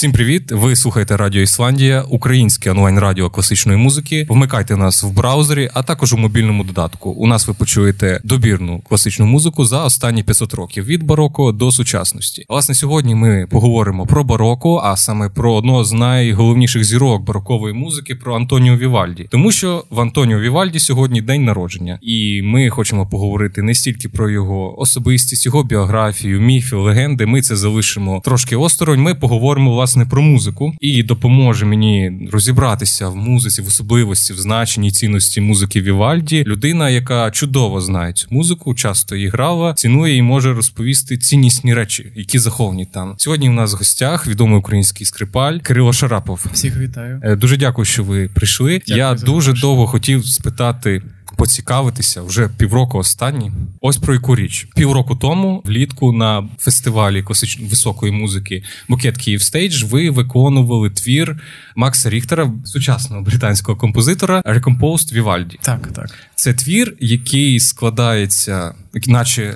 Всім привіт! Ви слухаєте Радіо Ісландія, українське онлайн-радіо класичної музики. Вмикайте нас в браузері, а також у мобільному додатку. У нас ви почуєте добірну класичну музику за останні 500 років від бароко до сучасності. Власне, сьогодні ми поговоримо про бароко, а саме про одного з найголовніших зірок барокової музики про Антоніо Вівальді, тому що в Антоніо Вівальді сьогодні день народження, і ми хочемо поговорити не стільки про його особистість, його біографію, міфи, легенди. Ми це залишимо трошки осторонь. Ми поговоримо власне про музику і допоможе мені розібратися в музиці, в особливості, в значенні цінності музики Вівальді. Людина, яка чудово знає цю музику, часто її грала, цінує і може розповісти ціннісні речі, які заховані там. Сьогодні у нас в гостях відомий український скрипаль Кирило Шарапов. Всіх вітаю. Е, Дуже дякую, що ви прийшли. Дякую Я дуже довго хотів спитати. Поцікавитися вже півроку останні. Ось про яку річ. Півроку тому, влітку, на фестивалі класичної високої музики Bouquet Kyiv Stage ви виконували твір Макса Ріхтера, сучасного британського композитора Recomposed Vivaldi. Так, так. Це твір, який складається, наче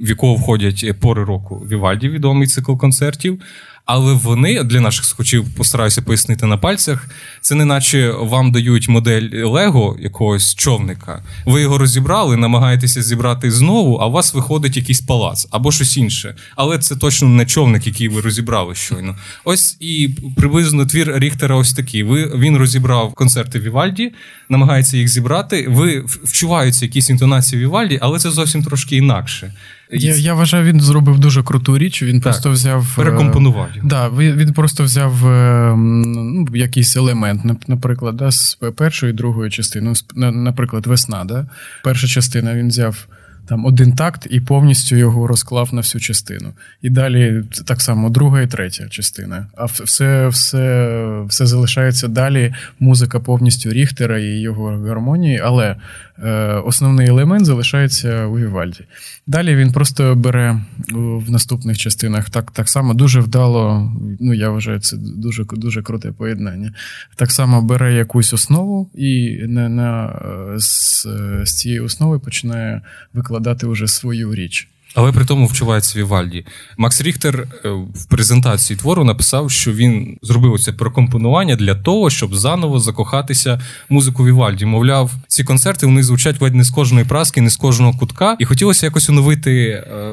в якого входять пори року Вівальді, відомий цикл концертів. Але вони для наших слухачів постараюся пояснити на пальцях. Це не наче вам дають модель Лего якогось човника. Ви його розібрали, намагаєтеся зібрати знову, а у вас виходить якийсь палац або щось інше. Але це точно не човник, який ви розібрали щойно. Ось і приблизно твір Ріхтера ось такий. Ви він розібрав концерти Вівальді, намагається їх зібрати. Ви вчуваються якісь інтонації Вівальді, але це зовсім трошки інакше. Я, я вважаю, він зробив дуже круту річ. Він просто взяв. е, перекомпонував. Да, він просто взяв е, ну, якийсь елемент, нап- наприклад, да, з першої і другої частини. Ну, Наприклад, весна. Да? Перша частина він взяв там один такт і повністю його розклав на всю частину. І далі так само друга і третя частина. А все, все, все залишається далі. Музика повністю Ріхтера і його гармонії, але е, основний елемент залишається у Вівальді. Далі він просто бере е, в наступних частинах так, так само дуже вдало. Ну я вважаю, це дуже дуже круте поєднання. Так само бере якусь основу і на, на, е, з, з цієї основи починає викладати вже свою річ. Але при тому вчувається Вівальді. Макс Ріхтер е, в презентації твору написав, що він зробив це прокомпонування для того, щоб заново закохатися музику Вівальді. Мовляв, ці концерти вони звучать ледь не з кожної праски, не з кожного кутка, і хотілося якось оновити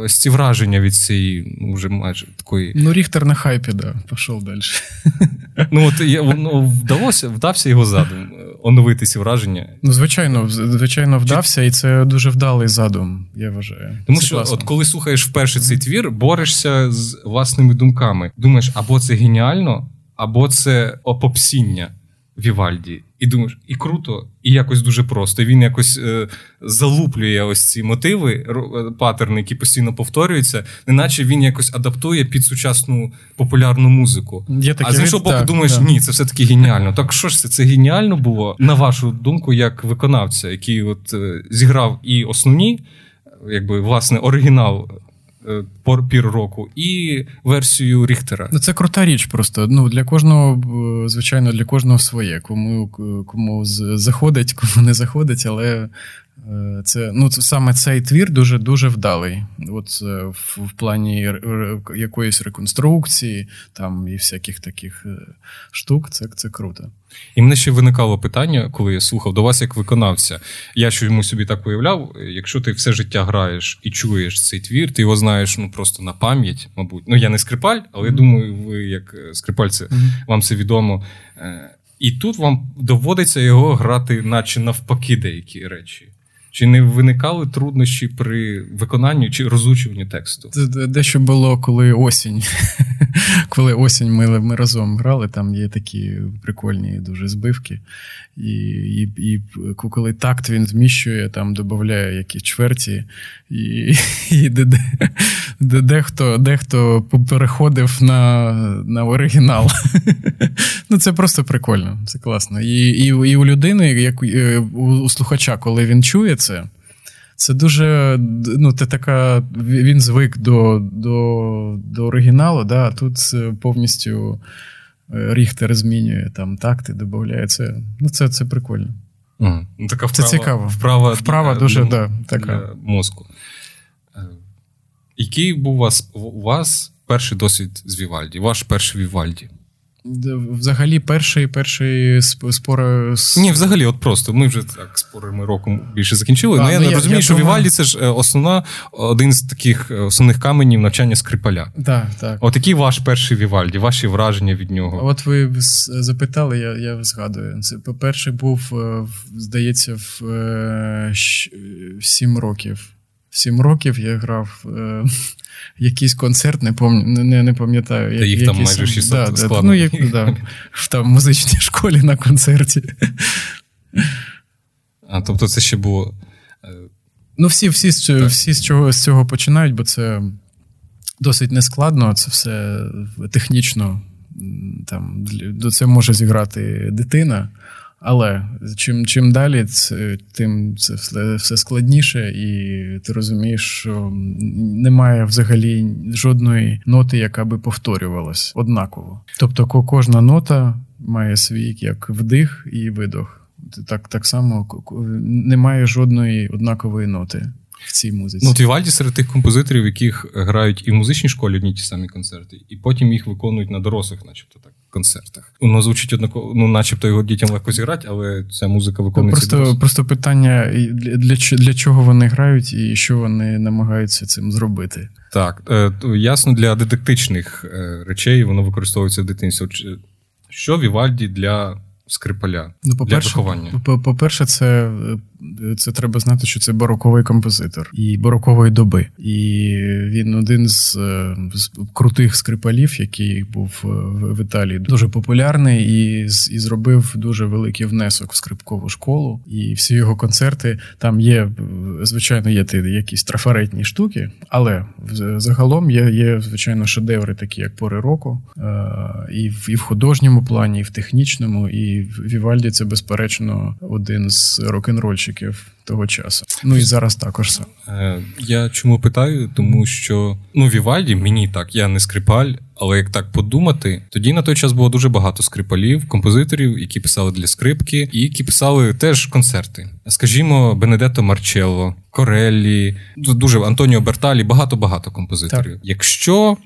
е, ці враження від цієї ну, вже майже такої. Ну, Ріхтер на хайпі, да, пішов далі. Ну от я ну, вдалося, вдався його задум оновити ці враження. Ну, звичайно, звичайно, вдався, і це дуже вдалий задум, я вважаю. Тому Це що, класно. от коли слухаєш вперше цей твір, борешся з власними думками. Думаєш, або це геніально, або це опопсіння Вівальді. І думаєш, і круто, і якось дуже просто. І Він якось е, залуплює ось ці мотиви, е, паттерни, які постійно повторюються, неначе він якось адаптує під сучасну популярну музику. Таке а з іншого боку, так, думаєш, так. ні, це все-таки геніально. Так що ж це? Це геніально було, на вашу думку, як виконавця, який от е, зіграв і основні, якби власне оригінал пір року, і версію Ріхтера. Ну, це крута річ просто. Ну, для кожного, е, звичайно, для кожного своє. Кому, кому з- заходить, кому не заходить, але е, це, ну, це саме цей твір дуже дуже вдалий. От е, в, в плані р- р- якоїсь реконструкції, там і всяких таких е, штук, це, це круто. І мене ще виникало питання, коли я слухав до вас як виконавця. Я чомусь собі так уявляв, якщо ти все життя граєш і чуєш цей твір, ти його знаєш ну просто на пам'ять, мабуть. Ну я не скрипаль, але я думаю, ви як е, скрипаль, це вам це відомо. Е, І тут вам доводиться його грати, наче навпаки, деякі речі. Чи не виникали труднощі при виконанні чи розучуванні тексту? Дещо було, коли осінь. коли осінь ми, ми разом грали, там є такі прикольні дуже збивки. І, і, і коли такт він зміщує, там додає які чверті, і, і де, де, де, дехто, дехто переходив на, на оригінал. ну, це просто прикольно, це класно. І, і, і у людини, як е, у, у слухача, коли він чує це. Це дуже ну, це така. Він звик до до, до оригіналу, да, а тут повністю е, Ріхтер змінює там такти, додає. Це, ну, це, це прикольно. Угу. Така Це цікаво. Вправа, Вправа для- дуже, для- да, така. для мозку. Е, Який був у вас, у вас перший досвід з Вівальді, ваш перший Вівальді? Взагалі, перший перший з пори з... Ні, взагалі, от просто ми вже так з порами року більше закінчили. А, ну, я ну, не розумію, я що думаю... Вівальді це ж е, основна один з таких е, основних каменів навчання скрипаля. Так, так. От який ваш перший Вівальді, ваші враження від нього? От ви запитали, я я згадую. Це по-перше, був, е, здається, в сім років. Сім років я грав е, якийсь концерт, не пам'ятаю, не, не пам'ятаю. Та їх там майже 600 да, да, ну, як, да, В там музичній школі на концерті. А тобто це ще було. Е, ну, всі всі, всі, всі з цього з цього починають, бо це досить нескладно, це все технічно. Там, Це може зіграти дитина. Але чим чим далі, це, тим це все складніше, і ти розумієш, що немає взагалі жодної ноти, яка би повторювалась однаково. Тобто, кожна нота має свій як вдих і видох. Так так само немає жодної однакової ноти в цій музиці. Ну, Вівальді серед тих композиторів, яких грають і в музичній школі одні ті самі концерти, і потім їх виконують на дорослих, начебто так концертах. Воно звучить однаково, ну, начебто його дітям легко зіграти, але ця музика виконується. Просто просто питання: для, для чого вони грають і що вони намагаються цим зробити? Так, е, ясно, для дидактичних е, речей воно використовується в дитинстві. Що Вівальді для скрипаля ну, для виховання? По-перше, це це треба знати, що це бароковий композитор і барокової доби. І він один з, е, з крутих скрипалів, який був е, в Італії, дуже популярний і і зробив дуже великий внесок в скрипкову школу. І всі його концерти там є, звичайно, є якісь трафаретні штуки, але загалом є, є звичайно, шедеври, такі як пори року, е, і в, і в художньому плані, і в технічному. І в Вівальді це безперечно один з рок-н-рольщиків музиків того часу. Ну і зараз також сам. Е, я чому питаю? Тому що ну Вівальді мені так, я не скрипаль, але як так подумати, тоді на той час було дуже багато скрипалів, композиторів, які писали для скрипки, і які писали теж концерти. Скажімо, Бенедетто Марчелло, Кореллі, дуже Антоніо Берталі, багато багато композиторів. Так. Якщо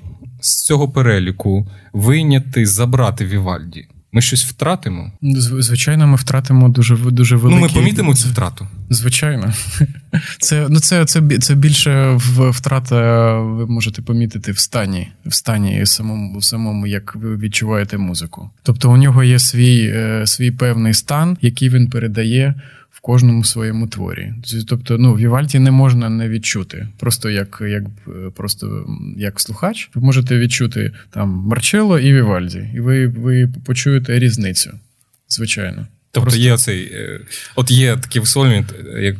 з цього переліку вийняти забрати Вівальді. Ми щось втратимо? Звичайно, ми втратимо дуже дуже великі... Ну, ми помітимо цю втрату. Звичайно. Це ну, це, це, це більше втрата, ви можете помітити в стані, в стані самому, самому, як ви відчуваєте музику. Тобто у нього є свій, е, свій певний стан, який він передає в кожному своєму творі. Тобто, ну, Вівальді не можна не відчути. Просто як як, просто як слухач, ви можете відчути там Марчелло і Вівальді, і ви ви почуєте різницю. Звичайно. Тобто просто... є цей, е, от є такий висловлювання, як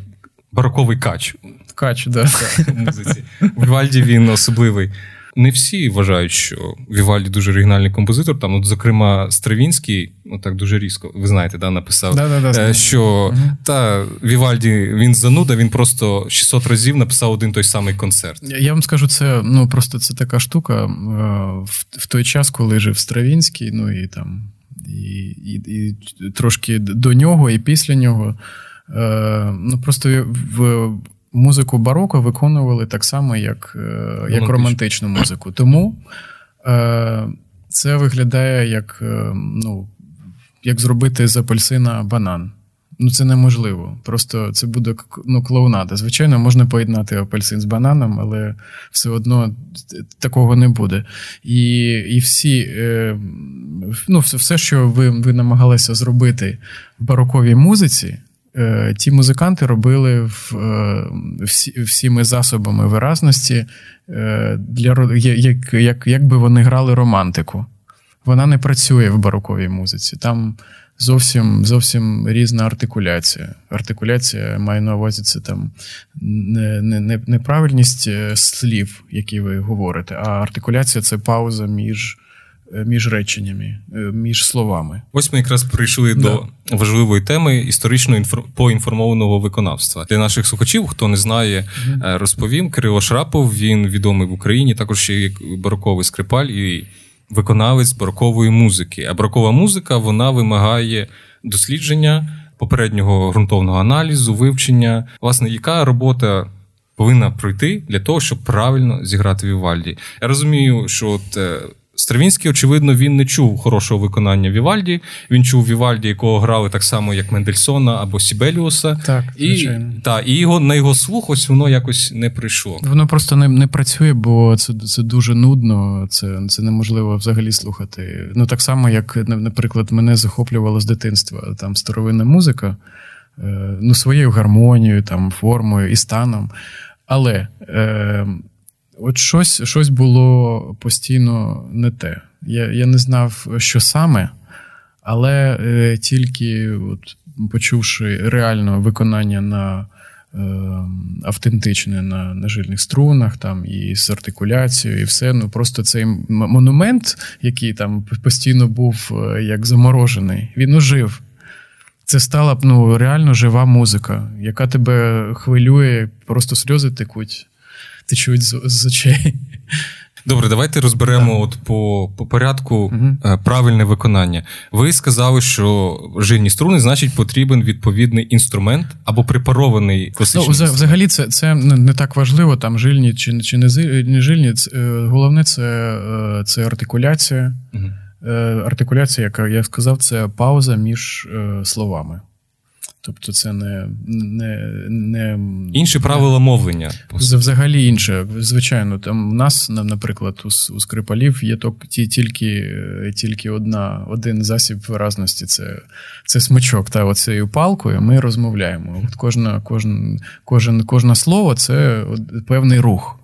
бароковий кач. Кач, да. в. Вівальді він особливий не всі вважають, що Вівальді дуже оригінальний композитор. Там, от, зокрема, Стравінський, ну так дуже різко, ви знаєте, да, написав, да, що угу. та Вівальді він зануда, він просто 600 разів написав один той самий концерт. Я вам скажу, це ну просто це така штука е, в, в той час, коли жив Стравінський, ну і там. І і, і трошки до нього, і після нього. Е, Ну просто в музику бароко виконували так само, як е, як романтичну музику. Тому е, це виглядає як е, ну, як зробити з апельсина банан. Ну, це неможливо. Просто це буде ну, клоунада. Звичайно, можна поєднати апельсин з бананом, але все одно такого не буде. І і всі, е, ну, все, що ви ви намагалися зробити в бароковій музиці, ті музиканти робили в, е, всі, всіми засобами виразності, е, для як, як, як би вони грали романтику. Вона не працює в бароковій музиці. Там зовсім зовсім різна артикуляція. Артикуляція має на увазі це там не, не, неправильність слів, які ви говорите, а артикуляція це пауза між. Е, між реченнями, е, між словами. Ось ми якраз прийшли да. до важливої теми історично поінформованого виконавства для наших слухачів. Хто не знає, mm розповім Кирило Шрапов. Він відомий в Україні, також ще як бароковий скрипаль і виконавець барокової музики. А барокова музика вона вимагає дослідження попереднього ґрунтовного аналізу, вивчення. Власне, яка робота повинна пройти для того, щоб правильно зіграти Вівальді. Я розумію, що от. Стравінський, очевидно, він не чув хорошого виконання Вівальді. Він чув Вівальді, якого грали так само, як Мендельсона або Сібеліуса. Так, і, та, і його на його слух ось воно якось не прийшло. Воно просто не не працює, бо це це дуже нудно, це це неможливо взагалі слухати. Ну так само, як, наприклад, мене захоплювало з дитинства там старовинна музика, е, ну своєю гармонією, там, формою і станом. Але. Е, От щось щось було постійно не те. Я я не знав, що саме, але е, тільки от, почувши реально виконання на е, автентичне на на жильних струнах, там і з артикуляцією, і все. Ну просто цей монумент, який там постійно був е, як заморожений, він ожив. Це стала ну, реально жива музика, яка тебе хвилює, просто сльози текуть течуть з, з очей. Добре, давайте розберемо от по по порядку угу. правильне виконання. Ви сказали, що жильні струни, значить, потрібен відповідний інструмент або препарований класичний. Ну, Взагалі, це це не так важливо, там жильні чи чи не жильні. Е, головне, це е, це артикуляція. Угу. Артикуляція, яка я сказав, це пауза між словами. Тобто це не не, не інші правила мовлення. Взагалі інше. Звичайно, там у нас, наприклад, у, у Скрипалів є тільки тільки одна, один засіб виразності це це смичок. Та оцею палкою ми розмовляємо. От кожна, кожен, кожен, Кожне слово це певний рух.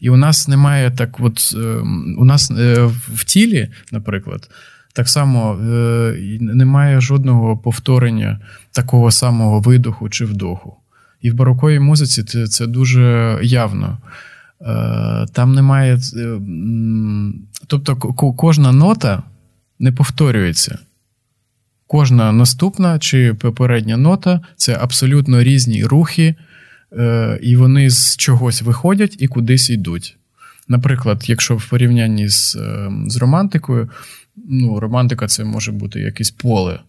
І у нас немає так, от ем, у нас е, в тілі, наприклад. Так само е, немає жодного повторення такого самого видоху чи вдоху. І в бароковій музиці це, це дуже явно. Е, там немає. Е, тобто кожна нота не повторюється. Кожна наступна чи попередня нота це абсолютно різні рухи, і вони з чогось виходять і кудись йдуть. Наприклад, якщо в порівнянні з з романтикою, ну, романтика це може бути якесь поле.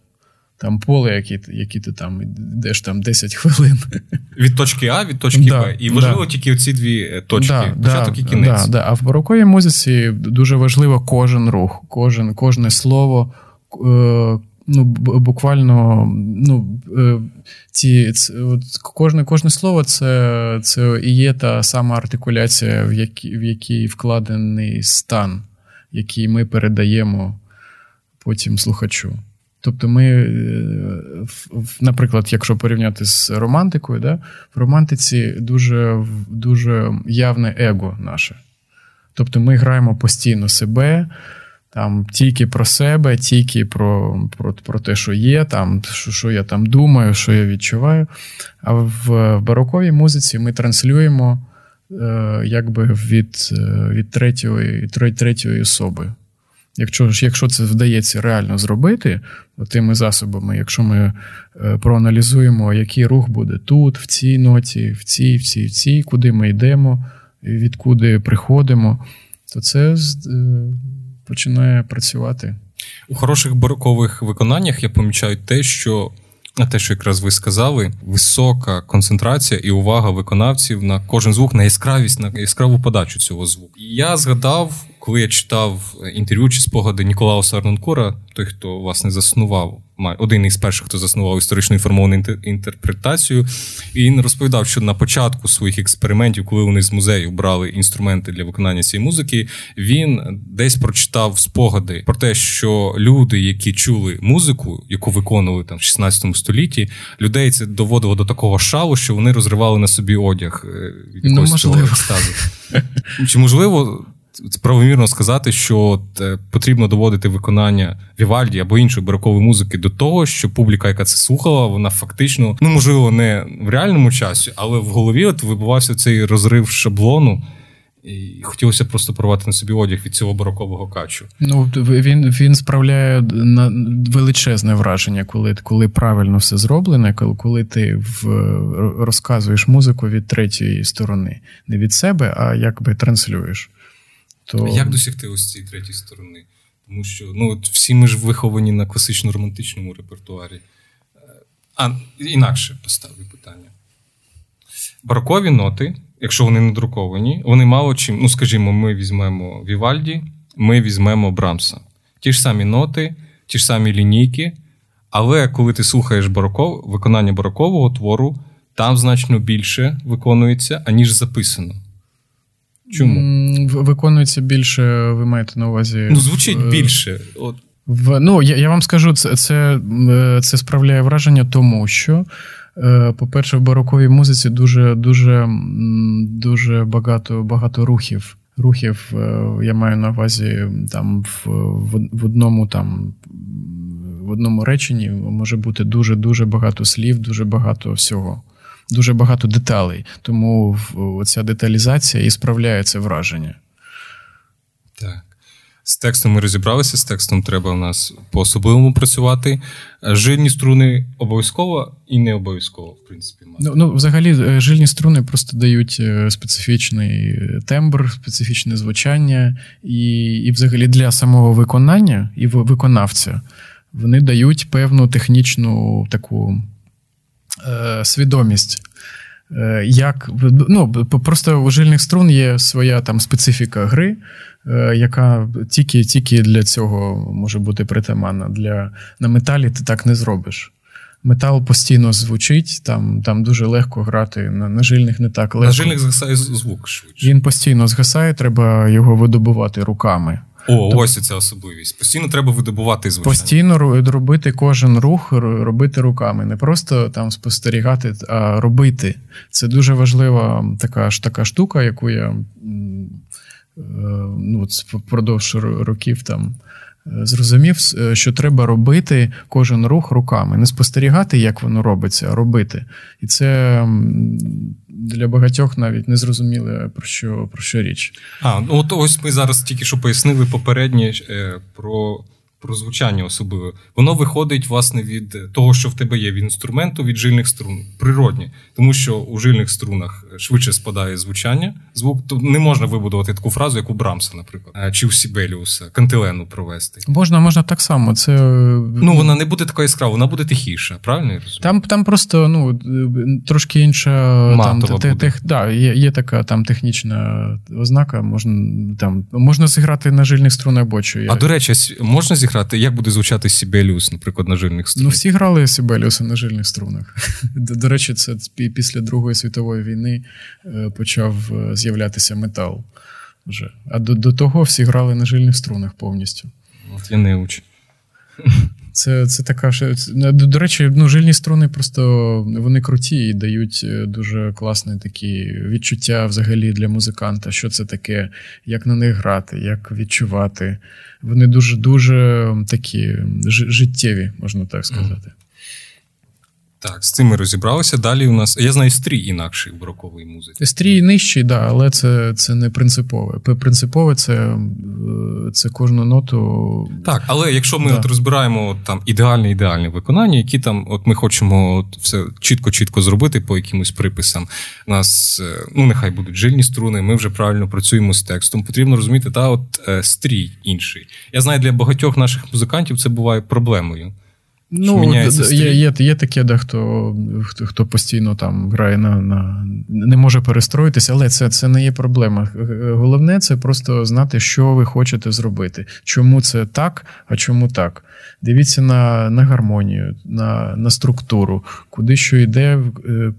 Там поле, які які ти там йдеш там 10 хвилин. Від точки А, від точки да, Б. І важливо да. тільки оці дві е, точки, да, початок і кінець. Да, А в бароковій музиці дуже важливо кожен рух, кожен, кожне слово. Е, ну, Буквально ну, е, ці, от, кожне кожне слово це це і є та сама артикуляція, в якій в якій вкладений стан, який ми передаємо потім слухачу. Тобто, ми, е, наприклад, якщо порівняти з романтикою, да, в романтиці дуже дуже явне его наше. Тобто ми граємо постійно себе, там, тільки про себе, тільки про про, про те, що є, там, що що я там думаю, що я відчуваю. А в, в бароковій музиці ми транслюємо е, якби від е, від третьої, третьої особи. Якщо ж, якщо це вдається реально зробити тими засобами, якщо ми е, проаналізуємо, який рух буде тут, в цій ноті, в цій, в цій, в цій, куди ми йдемо, відкуди приходимо, то це е, починає працювати. У хороших барокових виконаннях я помічаю те, що на те, що якраз ви сказали, висока концентрація і увага виконавців на кожен звук, на яскравість, на яскраву подачу цього звуку. Я згадав, коли я читав інтерв'ю чи спогади Ніколауса Арнонкора, той, хто власне заснував один із перших, хто заснував історично інформовану інтерпретацію. І він розповідав, що на початку своїх експериментів, коли вони з музею брали інструменти для виконання цієї музики, він десь прочитав спогади про те, що люди, які чули музику, яку виконували там в 16 столітті, людей це доводило до такого шалу, що вони розривали на собі одяг е, від якогось ну, екстазу. Чи можливо правомірно сказати, що е, потрібно доводити виконання Вівальді або іншої барокової музики до того, що публіка, яка це слухала, вона фактично, ну можливо, не в реальному часі, але в голові от вибувався цей розрив шаблону. І хотілося просто порвати на собі одяг від цього барокового качу. Ну він він справляє на величезне враження, коли коли правильно все зроблене, коли коли ти в, розказуєш музику від третьої сторони, не від себе, а якби транслюєш. То... Як досягти ось цієї третьої сторони? Тому що ну, от всі ми ж виховані на класично-романтичному репертуарі. А інакше поставлю питання. Барокові ноти, якщо вони не друковані, вони мало чим. Ну, скажімо, ми візьмемо Вівальді, ми візьмемо Брамса. Ті ж самі ноти, ті ж самі лінійки. Але коли ти слухаєш бароков, виконання барокового твору, там значно більше виконується, аніж записано. Чому? Виконується більше, ви маєте на увазі. Ну, звучить більше. От. В, Ну, я я вам скажу, це це, це справляє враження, тому що, е, по-перше, в бароковій музиці дуже дуже, дуже багато багато рухів. Рухів е, я маю на увазі там в, в одному там. В одному реченні може бути дуже-дуже багато слів, дуже багато всього, дуже багато деталей. Тому ця деталізація і справляє це враження. Так. З текстом ми розібралися, з текстом треба у нас по-особливому працювати. Жильні струни обов'язково і не обов'язково, в принципі. Ну, ну, Взагалі, е, жильні струни просто дають е, специфічний тембр, специфічне звучання, і, і взагалі для самого виконання і виконавця вони дають певну технічну таку е, свідомість. Е, як ну, Просто у жильних струн є своя там специфіка гри, е, яка тільки тільки для цього може бути притаманна. Для, На металі ти так не зробиш. Метал постійно звучить, там там дуже легко грати. На на жильних не так легко. На жильних згасає звук швидше. Він постійно згасає, треба його видобувати руками. О, ось ця особливість. Постійно треба видобувати звичайно. Постійно робити кожен рух, робити руками. Не просто там спостерігати, а робити. Це дуже важлива така ж така штука, яку я е, ну, впродовж років там. Е, зрозумів, е, що треба робити кожен рух руками, не спостерігати, як воно робиться, а робити. І це для багатьох навіть не зрозуміли про що про що річ. А, ну от ось ми зараз тільки що пояснили попереднє е, про про звучання особливо. Воно виходить, власне, від того, що в тебе є від інструменту, від жильних струн. Природні. Тому що у жильних струнах швидше спадає звучання. Звук то не можна вибудувати таку фразу, як у Брамса, наприклад, е, чи у Сібеліуса, кантилену провести. Можна, можна так само. Це ну вона не буде така яскрава, вона буде тихіша, правильно? я розумію? Там там просто ну трошки інша Матова там, тех, да, є є така там технічна ознака. Можна там можна зіграти на жильних струнах бочу. А до речі, можна зіграти зіграти, як буде звучати Сібеліус, наприклад, на жильних струнах? Ну, всі грали Сібеліуса на жильних струнах. До, до речі, це після Другої світової війни е, почав е, з'являтися метал. вже. А до до того всі грали на жильних струнах повністю. От я не учу. Це це така до речі, ну, жильні струни просто вони круті і дають е, дуже класне такі відчуття взагалі для музиканта, що це таке, як на них грати, як відчувати. Вони дуже дуже такі життєві, можна так сказати. Так, з цим ми розібралися. Далі у нас. Я знаю стрій інакший в музиці. Стрій нижчий, да, але це це не принципове. Принципове це е, це кожну ноту. Так, але якщо ми да. от розбираємо там ідеальне ідеальне виконання, які там, от ми хочемо от все чітко-чітко зробити по якимось приписам. У нас е, ну нехай будуть жильні струни, ми вже правильно працюємо з текстом. Потрібно розуміти, та от е, стрій інший. Я знаю, для багатьох наших музикантів це буває проблемою. Ну, є є, є таке, де хто хто постійно там грає на на не може перестроїтися, але це це не є проблема. Головне це просто знати, що ви хочете зробити. Чому це так, а чому так. Дивіться на на гармонію, на на структуру, куди що йде, е,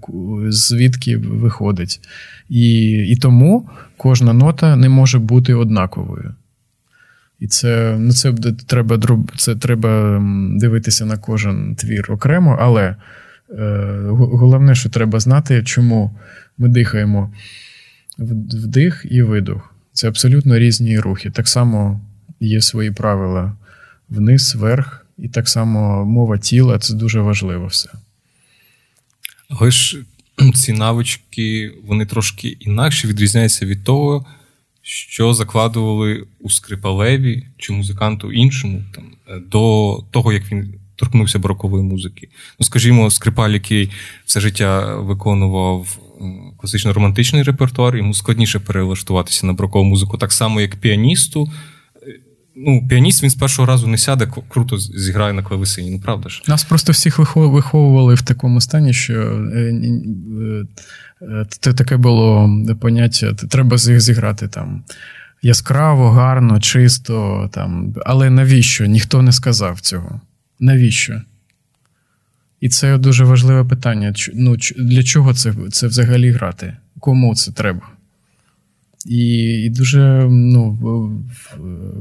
звідки виходить. І, І тому кожна нота не може бути однаковою. І це ну, це треба це треба дивитися на кожен твір окремо, але е, головне, що треба знати, чому ми дихаємо вдих і видох. Це абсолютно різні рухи. Так само є свої правила вниз, вверх, і так само мова тіла це дуже важливо все. Але ж ці навички вони трошки інакше відрізняються від того що закладували у скрипалеві чи музиканту іншому там, е, до того, як він торкнувся барокової музики. Ну, скажімо, скрипаль, який все життя виконував класично-романтичний репертуар, йому складніше перелаштуватися на барокову музику, так само, як піаністу. Е, ну, Піаніст він з першого разу не сяде, круто зіграє на клавесині, ну правда ж? Нас просто всіх виховували в такому стані, що е, Це таке було поняття, треба зіграти там яскраво, гарно, чисто. там. Але навіщо? Ніхто не сказав цього. Навіщо? І це дуже важливе питання. Ну, Для чого це це взагалі грати? Кому це треба? І і дуже ну,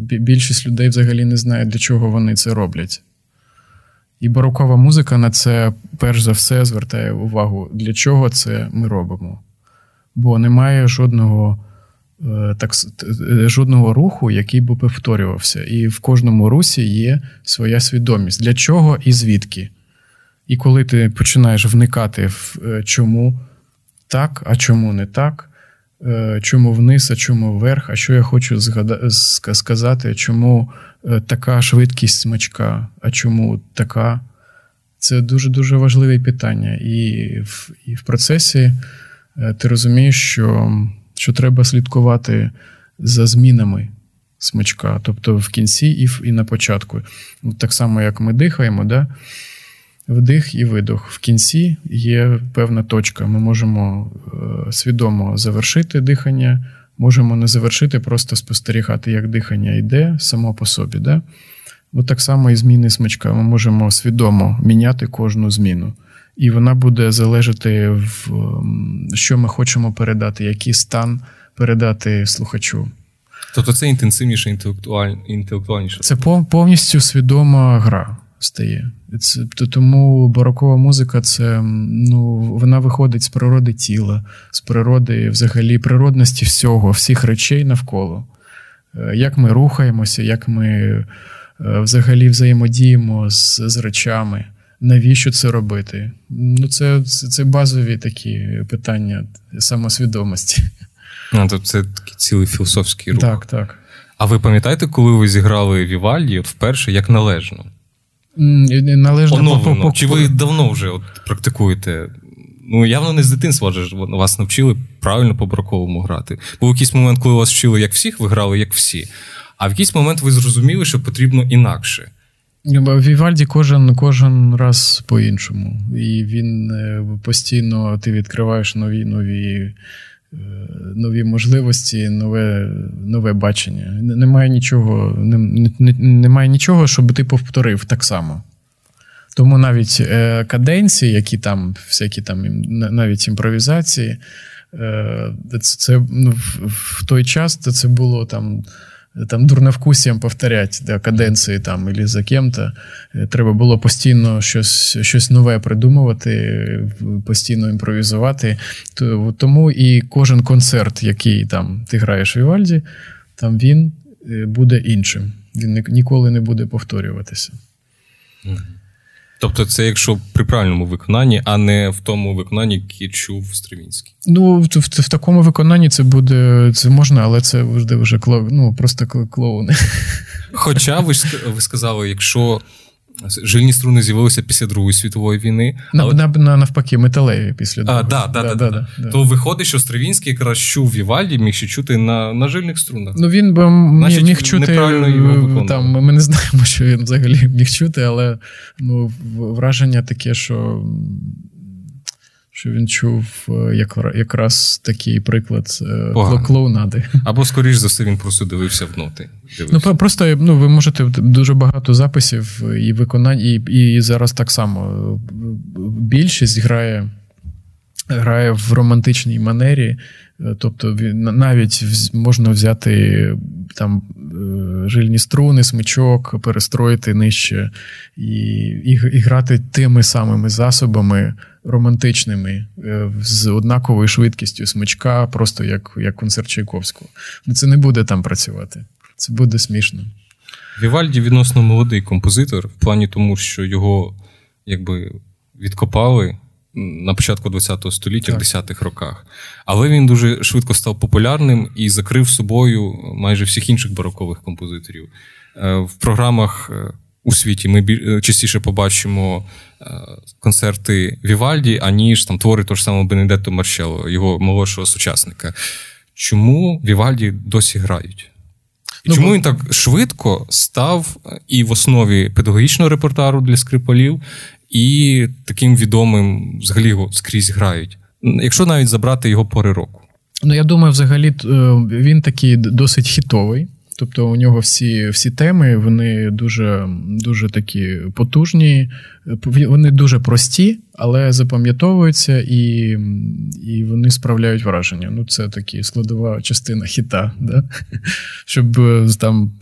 більшість людей взагалі не знає, для чого вони це роблять. І барокова музика на це перш за все звертає увагу, для чого це ми робимо. Бо немає жодного е, так, е, жодного руху, який би повторювався. І в кожному русі є своя свідомість. Для чого і звідки. І коли ти починаєш вникати в е, чому так, а чому не так, чому вниз, а чому вверх, а що я хочу сказати, чому така швидкість смачка, а чому така. Це дуже-дуже важливе питання. І в, і в процесі ти розумієш, що що треба слідкувати за змінами смичка, тобто в кінці і і на початку. Так само, як ми дихаємо, да? Вдих і видох. В кінці є певна точка. Ми можемо е, свідомо завершити дихання, можемо не завершити, просто спостерігати, як дихання йде само по собі. Да? От так само і зміни смичка. Ми можемо свідомо міняти кожну зміну і вона буде залежати в що ми хочемо передати, який стан передати слухачу. Тобто це інтенсивніше, інтелектуаль... інтелектуальніше. Це повністю свідома гра стає. Це, Тому барокова музика це ну, вона виходить з природи тіла, з природи, взагалі, природності всього, всіх речей навколо. Е, як ми рухаємося, як ми е, взагалі взаємодіємо з, з речами навіщо це робити? Ну, це це, базові такі питання самосвідомості. А, тобто це такий цілий філософський рух. Так, так. А ви пам'ятаєте, коли ви зіграли Вівальді от вперше як належно? Належно Оновлено. Чи ви давно вже от практикуєте? Ну, явно не з дитинства ж вас навчили правильно по браковому грати. Був якийсь момент, коли вас вчили як всіх, ви грали як всі. А в якийсь момент ви зрозуміли, що потрібно інакше. Вівальді кожен кожен раз по-іншому. І він е, постійно ти відкриваєш нові нові нові можливості, нове нове бачення. Немає нічого, немає нічого, щоб ти повторив так само. Тому навіть е, каденції, які там, всякі там навіть імпровізації, це, це ну, в той час це було там там дурновкусіям повторять да, каденції там і за кем-то. Е, треба було постійно щось щось нове придумувати, постійно імпровізувати. Тому і кожен концерт, який там ти граєш в Вівальді, там він е, буде іншим. Він ніколи не буде повторюватися. Тобто, це якщо при правильному виконанні, а не в тому виконанні, яке чув Стравінський. Ну, в, в, в такому виконанні це буде це можна, але це буде вже клоу, ну, просто клоуни. Хоча ви ви сказали, якщо Жильні струни з'явилися після Другої світової війни. Але... На, на, Навпаки, металеві після Другої. А, да, да, да, да, То виходить, що Стравінський якраз чув Вівальді, міг ще чути на на жильних струнах. Ну він би Значить, міг чути. Його там, Ми не знаємо, що він взагалі міг чути, але ну, враження таке, що що він чув е, як, якраз такий приклад е, Погано. клоунади. Або, скоріш за все, він просто дивився в ноти. Дивився. Ну, Просто ну, ви можете дуже багато записів і виконань, і, і зараз так само. Більшість грає. Грає в романтичній манері, е, тобто навіть можна взяти там жильні струни, смичок, перестроїти нижче і, і, і грати тими самими засобами романтичними, е, з однаковою швидкістю смичка, просто як як концерт Чайковського. Ну, Це не буде там працювати. Це буде смішно. Вівальді відносно молодий композитор, в плані тому, що його якби відкопали. На початку ХХ століття, так. в 10-х роках. Але він дуже швидко став популярним і закрив собою майже всіх інших барокових композиторів. Е, в програмах е, у світі ми е, частіше побачимо е, концерти Вівальді, аніж там твори того ж самого Бенедетто Марчелло, його молодшого сучасника. Чому Вівальді досі грають? І ну, чому він так швидко став і в основі педагогічного репертуару для скрипалів, і таким відомим взагалі його скрізь грають? Якщо навіть забрати його пори року. Ну, я думаю, взагалі е, він такий досить хітовий. Тобто у нього всі всі теми вони дуже дуже такі потужні, вони дуже прості, але запам'ятовуються і і вони справляють враження. Ну, Це такі складова частина хіта, да? щоб е, там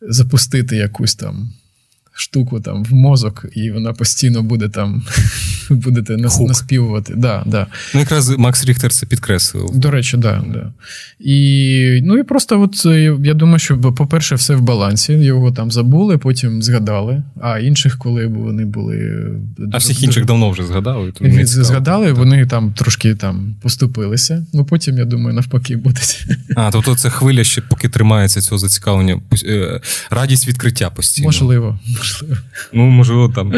запустити якусь там штуку там в мозок, і вона постійно буде там будете наспівувати. Да, да. Ну, якраз Макс Ріхтер це підкреслив. До речі, да, да. І ну і просто, от е, я думаю, що, по-перше, все в балансі. Його там забули, потім згадали. А інших, коли вони були. А всіх інших давно вже згадали. То не згадали, так. вони там трошки там поступилися. Ну потім, я думаю, навпаки, будуть. А, тобто це хвиля ще поки тримається цього зацікавлення. Е, радість відкриття постійно. Можливо можливо. Ну, можливо, там.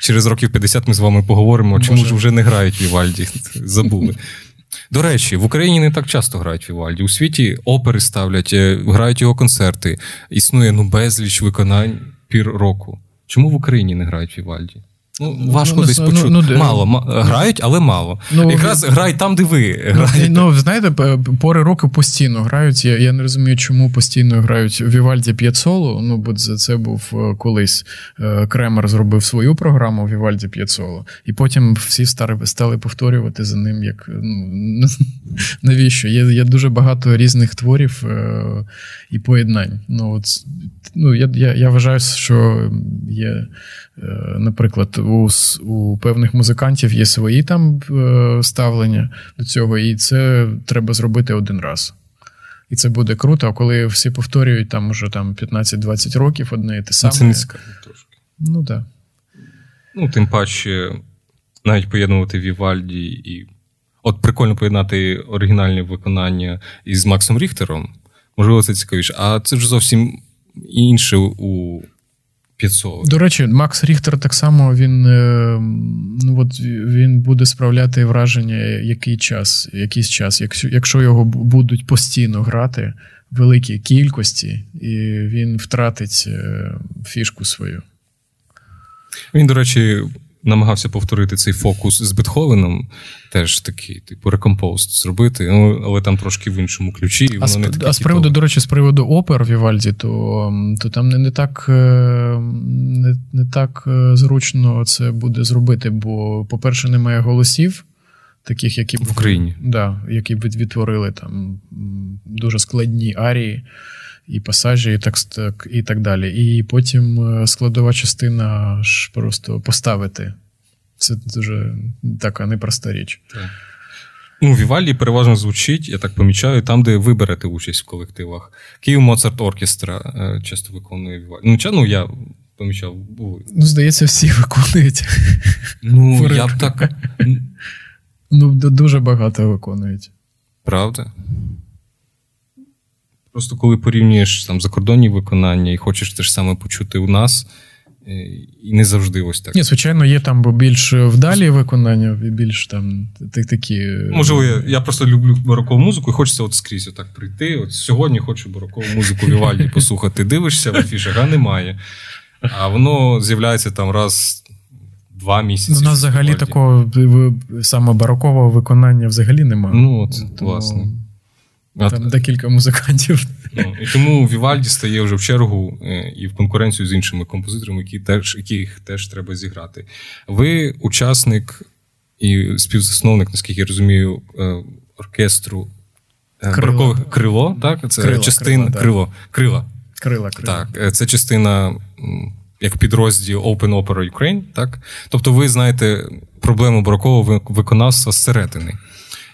Через років 50 ми з вами поговоримо, чому ж вже не грають Вівальді. Забули. До речі, в Україні не так часто грають Вівальді. У світі опери ставлять, е, грають його концерти. Існує ну безліч виконань пір року. Чому в Україні не грають Вівальді? Ну, важко ну, десь ну, почути. Ну, мало, м- грають, але мало. Ну, Якраз грай там, де ви ну, граєте. Ну, знаєте, пори року постійно грають. Я я не розумію, чому постійно грають Вівальді П'єцоло. Ну, бо це був е, колись е, Кремер зробив свою програму Вівальді П'єцоло. І потім всі стали, стали повторювати за ним, як ну, навіщо? Є є дуже багато різних творів е, і поєднань. Ну, от, ну, Я я, я вважаю, що є. Е, наприклад, у у певних музикантів є свої там е, ставлення до цього, і це треба зробити один раз. І це буде круто, а коли всі повторюють там уже там 15-20 років одне і те саме. Це не трошки. Ну так. Ну, тим паче, навіть поєднувати Вівальді і. От прикольно поєднати оригінальне виконання із Максом Ріхтером. Можливо, це цікавіше. А це ж зовсім інше у 500. До речі, Макс Ріхтер так само він е, ну, от він буде справляти враження який час, якийсь час. Якщо якщо його будуть постійно грати в великій кількості, і він втратить е, фішку свою. Він, до речі, намагався повторити цей фокус з Бетховеном, теж такий, типу, рекомпост зробити, ну, але там трошки в іншому ключі. І воно не таке а з приводу, до речі, з приводу опер Вівальді, то то там не не, так е, не, не так е, зручно це буде зробити, бо, по-перше, немає голосів. Таких, які б в Україні, да, які б відтворили там дуже складні арії і пасажі, і так і так далі. І потім е, складова частина ж просто поставити. Це дуже така непроста річ. Так. Ну, Вівальді переважно звучить, я так помічаю, там, де ви берете участь в колективах. Київ Моцарт Оркестра е, часто виконує Вівальді. Ну, ну, я помічав. були. Ну, здається, всі виконують. Ну, я б так. Ну, дуже багато виконують. Правда? Просто коли порівнюєш там закордонні виконання і хочеш те ж саме почути у нас, е, і не завжди ось так. Ні, звичайно, є там бо більш вдалі виконання, більш там такі. Е, Можливо, я я просто люблю барокову музику і хочеться от скрізь отак прийти. От сьогодні хочу барокову музику Вівальді послухати. Дивишся в афішах, а немає. А воно з'являється там раз. Два місяці. У нас взагалі такого саме барокового виконання взагалі немає. Ну, от, Тому... власне. Там декілька музикантів. Ну, І тому Вівальді стає вже в чергу е, і в конкуренцію з іншими композиторами, які теж, яких теж треба зіграти. Ви учасник і співзасновник, наскільки я розумію, е, оркестру е, крило, крило так? Це крило, частина крило, крило, крила. Крила, крила. Так, це частина. Як підрозділ Open Opera Ukraine, так? Тобто ви знаєте проблему барокового виконавства зсередини.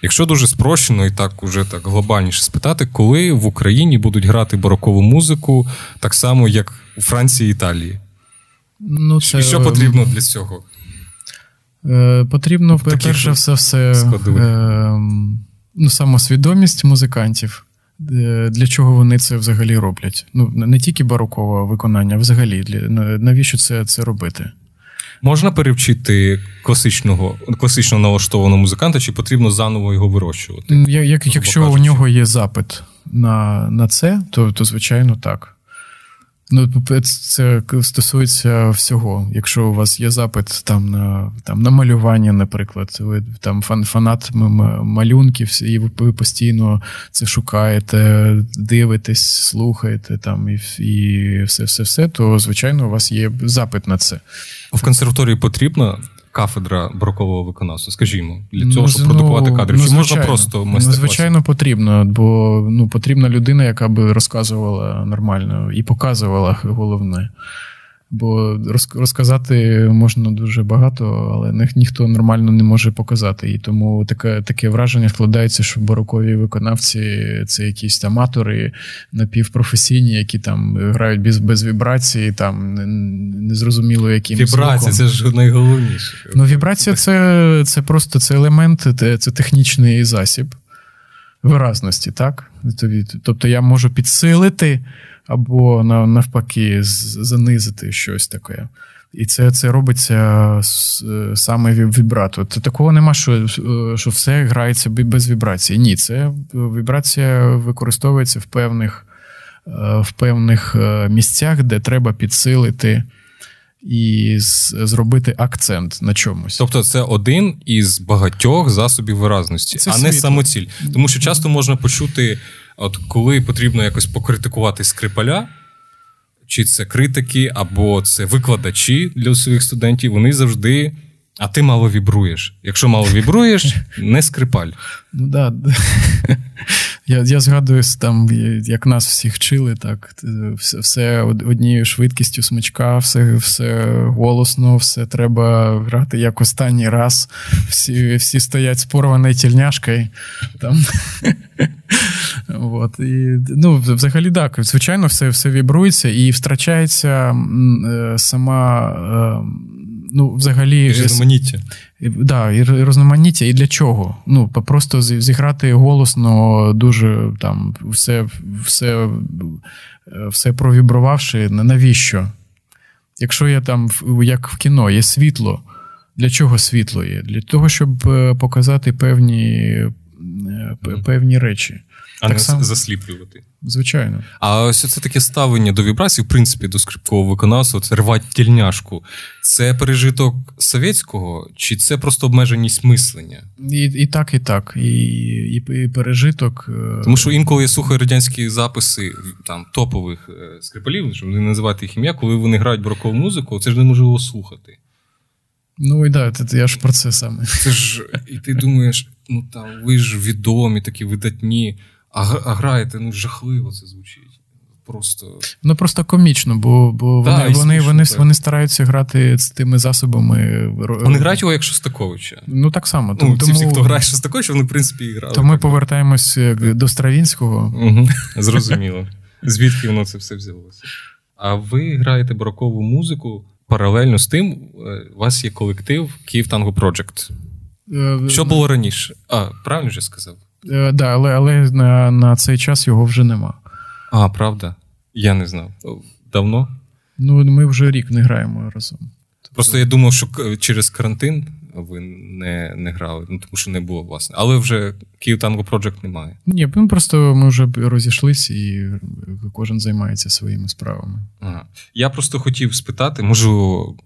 Якщо дуже спрощено і так уже так глобальніше спитати, коли в Україні будуть грати барокову музику так само, як у Франції і Італії? Ну, це... І що потрібно для цього? Е, Потрібно, перше все, все е, ну, самосвідомість музикантів. Е, для чого вони це взагалі роблять? Ну, Не тільки барокове виконання, а взагалі, навіщо це, це робити? Можна перевчити класичного класично налаштованого музиканта, чи потрібно заново його вирощувати? Я, як Якщо кажучи. у нього є запит на на це, то, то звичайно так. Ну, це стосується всього. Якщо у вас є запит там на там на малювання, наприклад, ви там фан, фанат малюнків, і ви постійно це шукаєте, дивитесь, слухаєте там і і все, все, все, то звичайно у вас є запит на це. В консерваторії потрібно кафедра брокового виконавства, скажімо, для цього, ну, щоб продукувати ну, кадри? Ну, Чи можна просто Ну, Звичайно, потрібно, бо ну, потрібна людина, яка би розказувала нормально і показувала головне. Бо розказати можна дуже багато, але ніхто нормально не може показати. І тому таке таке враження складається, що барокові виконавці це якісь аматори напівпрофесійні, які там грають без без вібрації, там незрозуміло яким Вібрація це ж найголовніше. Ну, вібрація це це просто це елемент, це технічний засіб виразності, так? Тобто я можу підсилити або навпаки занизити щось таке. І це це робиться саме вібрато. Це такого нема, що що все грається без вібрації. Ні, це вібрація використовується в певних в певних е, місцях, де треба підсилити і зробити акцент на чомусь. Тобто, це один із багатьох засобів виразності, це а світло. не самоціль. Тому що часто можна почути. От коли потрібно якось покритикувати скрипаля, чи це критики, або це викладачі для своїх студентів, вони завжди. А ти мало вібруєш. Якщо мало вібруєш, не скрипаль. Ну да. Я я згадую, там, як нас всіх вчили, так все все однією швидкістю смичка, все все голосно, все треба грати як останній раз. Всі всі стоять з порваною тільняшкою. Там. От, і, ну, Взагалі, так, звичайно, все все вібрується і втрачається е, сама. Е, ну, взагалі... Різноманіття. Да, і різноманіття. І для чого? Ну, просто зіграти голосно, дуже там все все, все провібрувавши, навіщо? Якщо я там, як в кіно, є світло, для чого світло є? Для того, щоб е, показати певні, певні речі. А так не сам... засліплювати. Звичайно. А ось це таке ставлення до вібрацій, в принципі, до скрипкового виконавства, це рвать тільняшку. Це пережиток совєтського, чи це просто обмеженість мислення? І і так, і так. І і, і пережиток. Е, Тому що інколи я слухаю радянські записи там топових е, скрипалів, щоб не називати їх ім'я, коли вони грають барокову музику, це ж неможливо слухати. Ну і да, я ж про це саме. Це ж, І ти думаєш, ну там ви ж відомі, такі видатні. А а граєте, ну жахливо це звучить. Просто Ну просто комічно, бо бо да, вони вони, вони, вони стараються грати з тими засобами. Вони грають його як Шостаковича. Ну так само. Ну, тому, всі, хто грає Шостаковича, вони в принципі і грали. То ми повертаємось е, до Стравінського. Угу, Зрозуміло. Звідки воно це все взялося? А ви граєте барокову музику паралельно з тим, е, у вас є колектив Київ Танго Project. Е, Що було раніше? А, правильно вже сказав? Е, да, але але на на цей час його вже нема. А, правда? Я не знав. Давно? Ну, ми вже рік не граємо разом. Просто я думав, що через карантин ви не не грали, ну тому що не було власне. Але вже Київ Tango Project немає. Ні, ми просто ми вже розійшлись і кожен займається своїми справами. Ага. Я просто хотів спитати, можу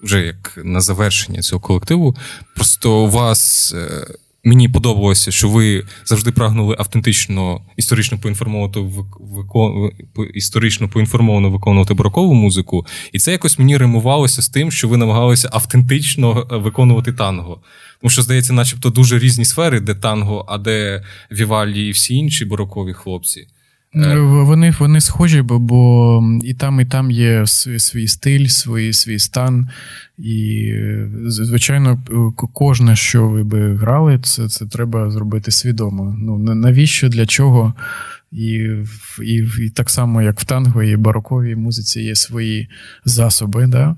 вже як на завершення цього колективу. Просто у вас. Е, Мені подобалося, що ви завжди прагнули автентично історично поінформовувати викон... історично поінформовано виконувати барокову музику, і це якось мені римувалося з тим, що ви намагалися автентично е, виконувати танго. Тому що, здається, начебто дуже різні сфери, де танго, а де Вівалі і всі інші барокові хлопці. Е, вони вони схожі, бо і там, і там є свій стиль, свій свій стан. І, звичайно, кожне, що ви би грали, це це треба зробити свідомо. Ну, Навіщо, для чого? І, і, і так само, як в танго і бароковій музиці є свої засоби. Да?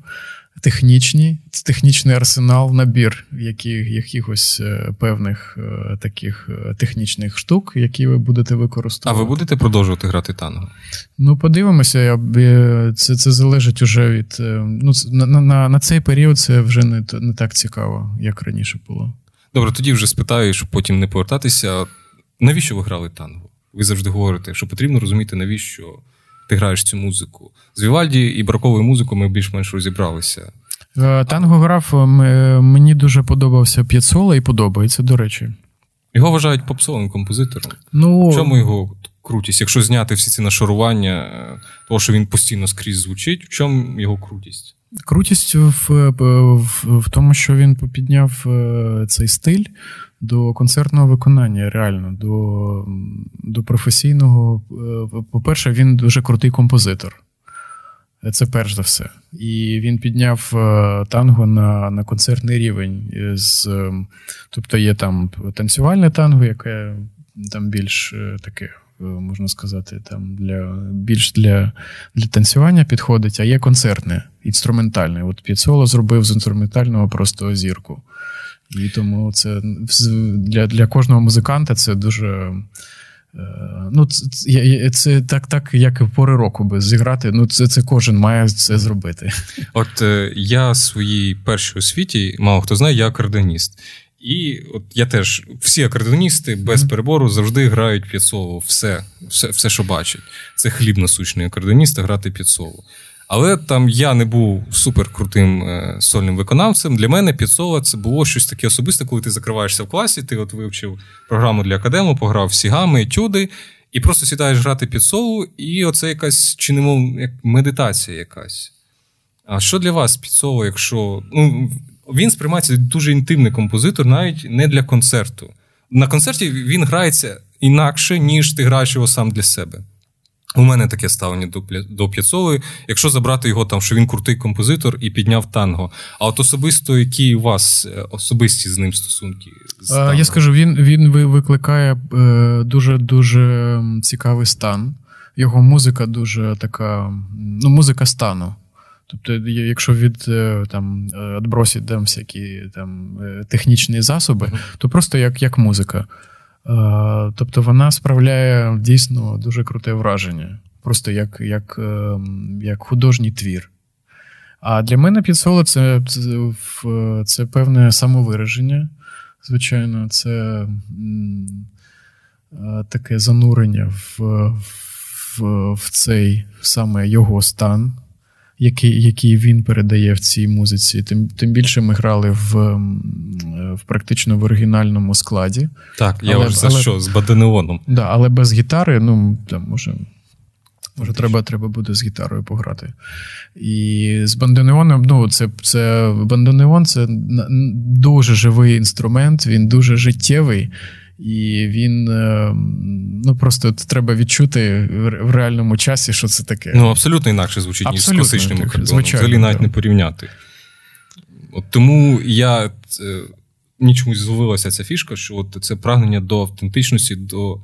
Технічні, технічний арсенал, набір які, якихось е, певних е, таких е, технічних штук, які ви будете використовувати. А ви будете продовжувати грати танго? Ну, подивимося, це це залежить уже від. Ну, На на, на цей період це вже не не так цікаво, як раніше було. Добре, тоді вже спитаю, щоб потім не повертатися. Навіщо ви грали танго? Ви завжди говорите, що потрібно розуміти, навіщо ти граєш цю музику. З Вівальді і бароковою музикою ми більш-менш розібралися. Е, танго граф мені дуже подобався П'єцола і подобається, до речі. Його вважають попсовим композитором. Ну, В чому його крутість? Якщо зняти всі ці нашарування, е, того, що він постійно скрізь звучить, в чому його крутість? Крутість в, в, в тому, що він підняв е, цей стиль до концертного виконання, реально, до, до професійного. Е, по-перше, він дуже крутий композитор. Це перш за все. І він підняв е, танго на на концертний рівень. З, Тобто є там танцювальне танго, яке там більш таке, можна сказати, там для більш для для танцювання підходить, а є концертне, інструментальне. От П'єцоло зробив з інструментального просто зірку. І тому це для для кожного музиканта це дуже. Е, ну, Це це так, так, як і пори року би зіграти. Ну, це це кожен має це зробити. От е, я своїй першій освіті, мало хто знає, я акордеоніст. І от я теж всі акордеоністи без перебору завжди грають п'ятсоло. Все, все, все, що бачать. Це хліб насущний акордеоніст, грати п'ятсоло. Але там я не був суперкрутим е, сольним виконавцем. Для мене п'ятсоло це було щось таке особисте, коли ти закриваєшся в класі, ти от вивчив програму для академу, пограв всі гами, етюди, і просто сідаєш грати п'ятсоло, і оце якась чи не мов як медитація якась. А що для вас п'ятсоло, якщо. Ну, він сприймається дуже інтимний композитор, навіть не для концерту. На концерті він грається інакше, ніж ти граєш його сам для себе. У мене таке ставлення до до П'яцової, якщо забрати його там, що він крутий композитор і підняв танго. А от особисто, які у вас е, особисті з ним стосунки? З танго? Я скажу, він він викликає е, дуже дуже цікавий стан. Його музика дуже така, ну, музика стану. Тобто, якщо від е, там відбросить там всякі там технічні засоби, mm-hmm. то просто як як музика. Тобто вона справляє дійсно дуже круте враження, просто як як, ем, як художній твір. А для мене підсоло це, це, це певне самовираження. Звичайно, це таке занурення в, в, в цей саме його стан який який він передає в цій музиці. Тим тим більше ми грали в в практично в оригінальному складі. Так, я але, за але, що, з баденеоном. Да, Але без гітари, ну, там, може. Може, треба треба буде з гітарою пограти. І з бандонеоном, ну, це це бандонеон це дуже живий інструмент, він дуже життєвий. І він е, ну просто треба відчути в реальному часі, що це таке. Ну, абсолютно інакше звучить, ніж з класичними кордонами. Взагалі навіть да. не порівняти. От Тому я е, мені чомусь зловилася ця фішка, що от це прагнення до автентичності, до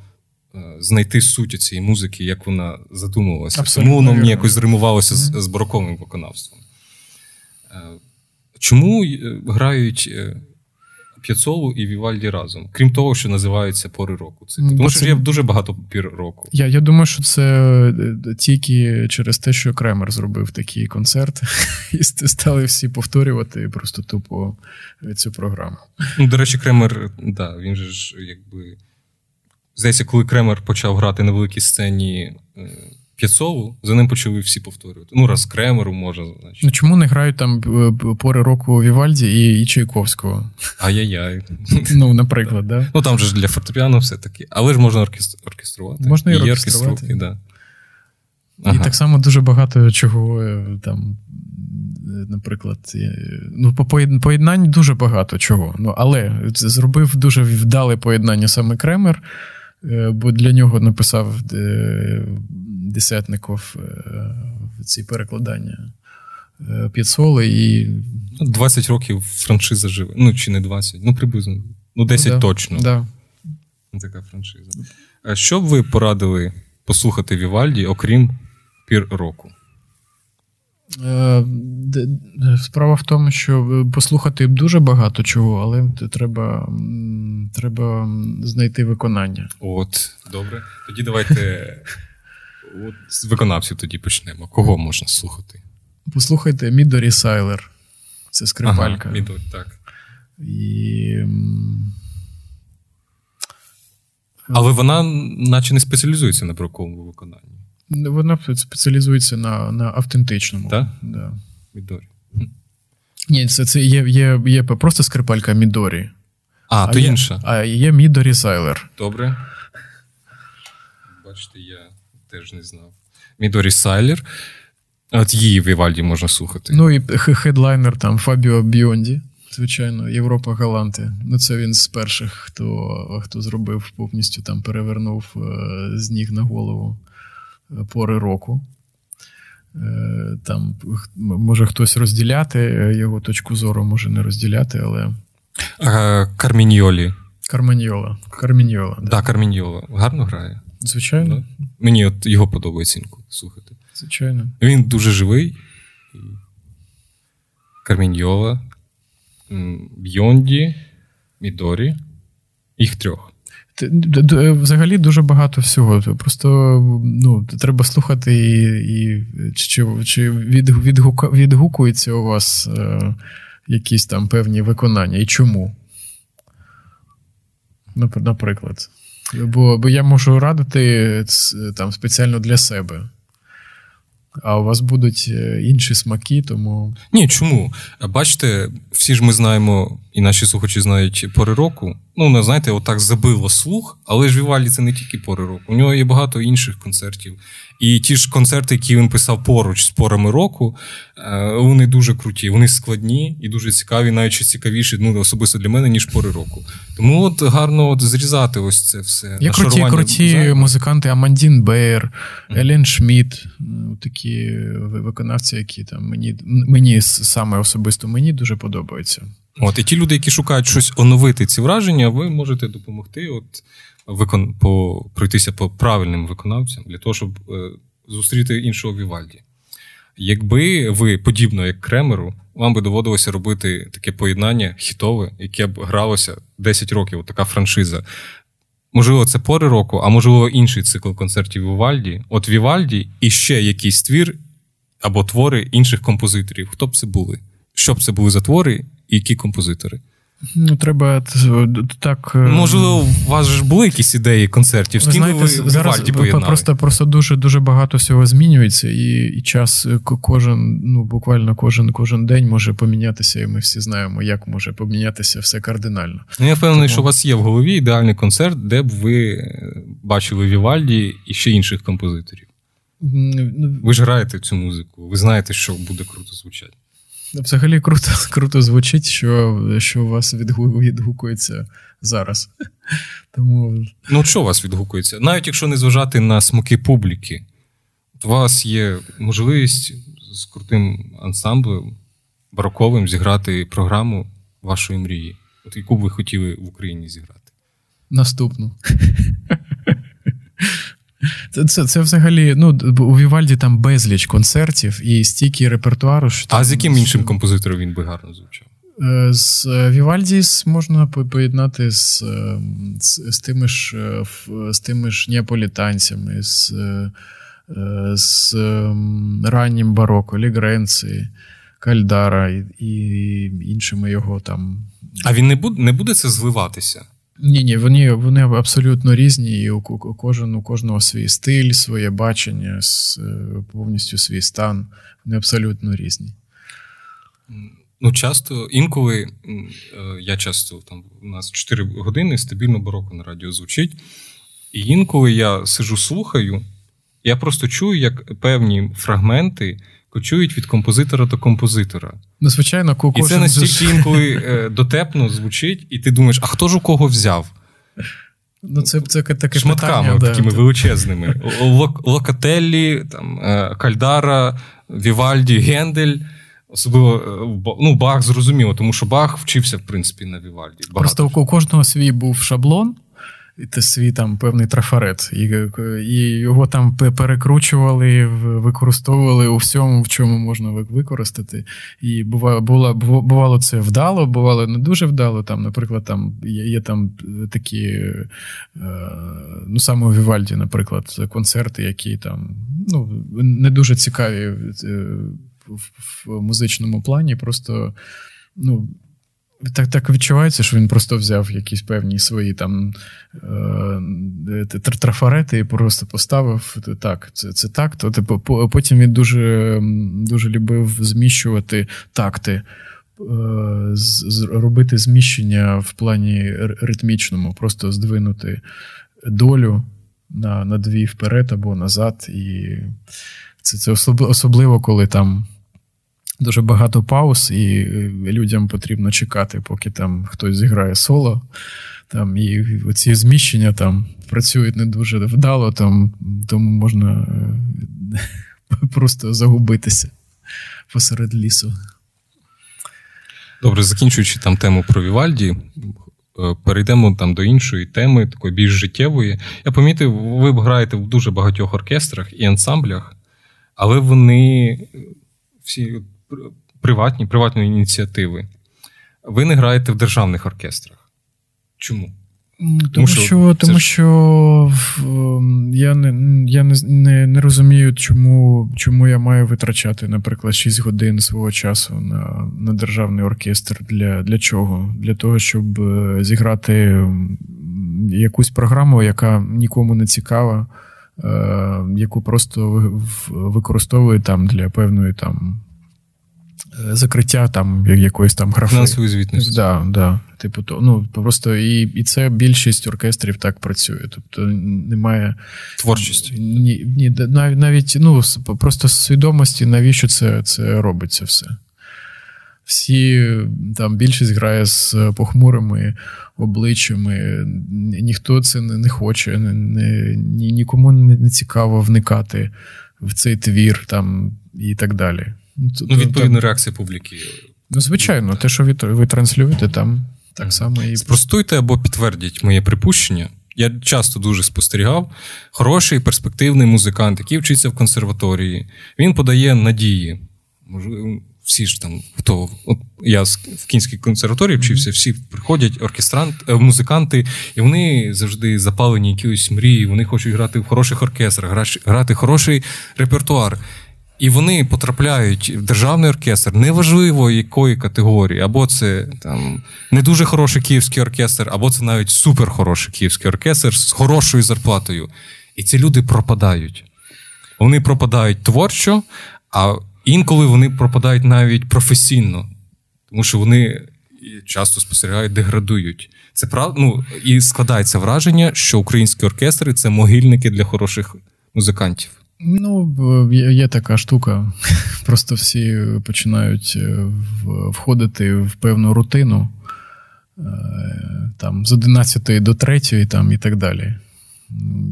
е, знайти суть цієї музики, як вона задумувалася. Абсолютно Тому воно мені якось зримувалося mm-hmm. з, з бароковим виконавством. Чому грають П'яцолу і Вівальді разом, крім того, що називаються пори року. Це тому, що є дуже багато пір року. Я я думаю, що це е, тільки через те, що Кремер зробив такий концерт, і стали всі повторювати просто тупо цю програму. Ну, До речі, Кремер, да, він же ж якби. Здається, коли Кремер почав грати на великій сцені. П'яцову, за ним почали всі повторювати. Ну, раз Кремеру може, значить. Ну чому не грають там е, пори року Вівальді і і Чайковського? Ай-яй-яй. Ну, наприклад, да? Ну там же ж для фортепіано все-таки. Але ж можна оркеструвати. Можна і, оркеструвати. да. І так само дуже багато чого е, там. Е, наприклад, ну, по поєднань дуже багато чого. Ну, Але зробив дуже вдале поєднання саме Кремер, бо для нього написав Десятников е, ці перекладання е, П'єцоли і. 20 років франшиза живе. Ну, чи не 20, ну приблизно. Ну, 10 ну, да, точно. Да. Така франшиза. Що б ви порадили послухати Вівальді, окрім пір року? Е, справа в тому, що послухати дуже багато чого, але треба треба знайти виконання. От, добре. Тоді давайте От з виконавців тоді почнемо. Кого можна слухати? Послухайте Мідорі Сайлер. Це скрипалька. Ага, Мідорі, так. І... Але вона, наче не спеціалізується на броковому виконанні. Вона спеціалізується на на автентичному. Так? Да. Мідорі. Ні, це це є є, є просто скрипалька Мідорі. А, а то є, інша. А є Мідорі Сайлер. Добре. Бачите, я теж не знав. Мідорі Сайлер. От її в Вівальді можна слухати. Ну і хедлайнер там Фабіо Біонді. Звичайно, Європа Галанти. Ну, це він з перших, хто хто зробив повністю там перевернув е, з ніг на голову е, пори року. Е, там може хтось розділяти його точку зору, може не розділяти, але. Карміньолі. Карманьола. Карміньола. Так, да, Карміньола. Гарно грає. Звичайно. Да? Мені от його подобається інколи слухати. Звичайно. Він дуже живий. Карміньола, Бьонді, Мідорі. Їх трьох. Взагалі дуже багато всього. Просто ну, треба слухати, і і чи чи відгука, відгукуються у вас е, якісь там певні виконання, і чому? Наприклад. Бо бо я можу радити там спеціально для себе. А у вас будуть е, інші смаки, тому. Ні, чому? Бачите, всі ж ми знаємо, і наші слухачі знають пори року. Ну, не знаєте, отак забило слух, але ж Вівальді це не тільки пори року. У нього є багато інших концертів. І ті ж концерти, які він писав поруч з порами року, е, вони дуже круті, вони складні і дуже цікаві, навіть ще цікавіші, ну, особисто для мене, ніж пори року. Тому от гарно от зрізати ось це все. Є круті круті музиканти Амандін Бейер, Елен Шмідт, такі виконавці, які там мені мені саме особисто мені дуже подобаються. От і ті люди, які шукають щось оновити ці враження, ви можете допомогти, от викон по пройтися по правильним виконавцям для того, щоб е, зустріти іншого Вівальді. Якби ви, подібно як Кремеру, вам би доводилося робити таке поєднання хітове, яке б гралося 10 років, така франшиза. Можливо, це пори року, а можливо, інший цикл концертів Вівальді. От Вівальді і ще якийсь твір або твори інших композиторів. Хто б це були? Що б це були за твори, які композитори? Ну, треба так. Е, Можливо, у вас ж були якісь ідеї концертів, з ким ви, ви зараз поєднали? Просто просто дуже дуже багато всього змінюється, і і час е, кожен, ну буквально кожен кожен день може помінятися, і ми всі знаємо, як може помінятися все кардинально. Ну, Я впевнений, Тому... що у вас є в голові ідеальний концерт, де б ви е, бачили Вівальді і ще інших композиторів. Ну, ви ж граєте цю музику, ви знаєте, що буде круто звучати. Взагалі круто круто звучить, що що у вас відгукується зараз. Тому... Ну, що у вас відгукується? Навіть якщо не зважати на смаки публіки, у вас є можливість з крутим ансамблем бароковим зіграти програму вашої мрії, от яку б ви хотіли в Україні зіграти. Наступну. Це це, це взагалі, ну, у Вівальді там безліч концертів і стільки репертуару. що А там, з яким іншим композитором він би гарно звучав? Е, з е, Вівальді можна поєднати з е, з, з, тими ж з тими ж неаполітанцями, з з раннім бароко, Лігренці, Кальдара і, і іншими його там. А він не буде, не буде це зливатися? Ні, ні, вони вони абсолютно різні, і у кожен, у кожного свій стиль, своє бачення, повністю свій стан. Вони абсолютно різні. Ну, часто, інколи е, я часто там у нас 4 години стабільно бароко на радіо звучить. І інколи я сижу, слухаю, я просто чую, як певні фрагменти кочують від композитора до композитора. Ну, звичайно. І це настільки інколи е, дотепно звучить, і ти думаєш, а хто ж у кого взяв? Ну, це це таке Шматками питання, такими да, величезними. Локателлі, там, е, Кальдара, Вівальді, Гендель. Особливо е, ну, Бах зрозуміло, тому що Бах вчився, в принципі, на Вівальді. Багато. Просто у кожного свій був шаблон, свій там певний трафарет, і і його там перекручували, використовували у всьому, в чому можна використати. І бувало, бувало це вдало, бувало не дуже вдало. Там, Наприклад, там є, є там такі, е, ну саме у Вівальді, наприклад, концерти, які там ну, не дуже цікаві е, в музичному плані. Просто ну, Так так відчувається, що він просто взяв якісь певні свої там е, трафарети і просто поставив так, це це так. То типу, потім він дуже дуже любив зміщувати такти, е, робити зміщення в плані ритмічному, просто здвинути долю на на дві вперед або назад. І це це особливо, коли там дуже багато пауз, і людям потрібно чекати, поки там хтось зіграє соло. Там І оці зміщення там працюють не дуже вдало, там, тому можна е, просто загубитися посеред лісу. Добре, закінчуючи там тему про Вівальді, е, перейдемо там до іншої теми, такої більш життєвої. Я помітив, ви граєте в дуже багатьох оркестрах і ансамблях, але вони всі приватні, приватні ініціативи. Ви не граєте в державних оркестрах. Чому? Тому, тому що тому ж... що я не я не, не, не розумію, чому чому я маю витрачати, наприклад, 6 годин свого часу на на державний оркестр. Для для чого? Для того, щоб е, зіграти якусь програму, яка нікому не цікава, е, яку просто використовує там для певної там закриття там якоїсь там графи. Фінансової звітності. Да, да. Типу, то ну просто і і це більшість оркестрів так працює. Тобто немає творчості. Ні, ні, навіть навіть ну просто свідомості, навіщо це це робиться все. Всі там більшість грає з похмурими обличчями, ніхто це не хоче, не, ні, нікому не цікаво вникати в цей твір там і так далі. Ну, ну відповідно, реакція публіки. Ну, звичайно, те, що ви, ви транслюєте там, так само і. Спростуйте або підтвердіть моє припущення. Я часто дуже спостерігав. Хороший перспективний музикант, який вчиться в консерваторії. Він подає надії. Всі ж там, хто от я в Кінській консерваторії вчився, всі приходять оркестрант, е, музиканти, і вони завжди запалені якоюсь мрії. Вони хочуть грати в хороших оркестрах, грати хороший репертуар. І вони потрапляють в державний оркестр, неважливо якої категорії, або це там не дуже хороший київський оркестр, або це навіть суперхороший київський оркестр з хорошою зарплатою. І ці люди пропадають. Вони пропадають творчо, а інколи вони пропадають навіть професійно, тому що вони часто спостерігають, деградують. Це прав... ну, І складається враження, що українські оркестри це могильники для хороших музикантів. Ну, є така штука. Просто всі починають е, входити в певну рутину е, там з 11 до 3 там, і так далі.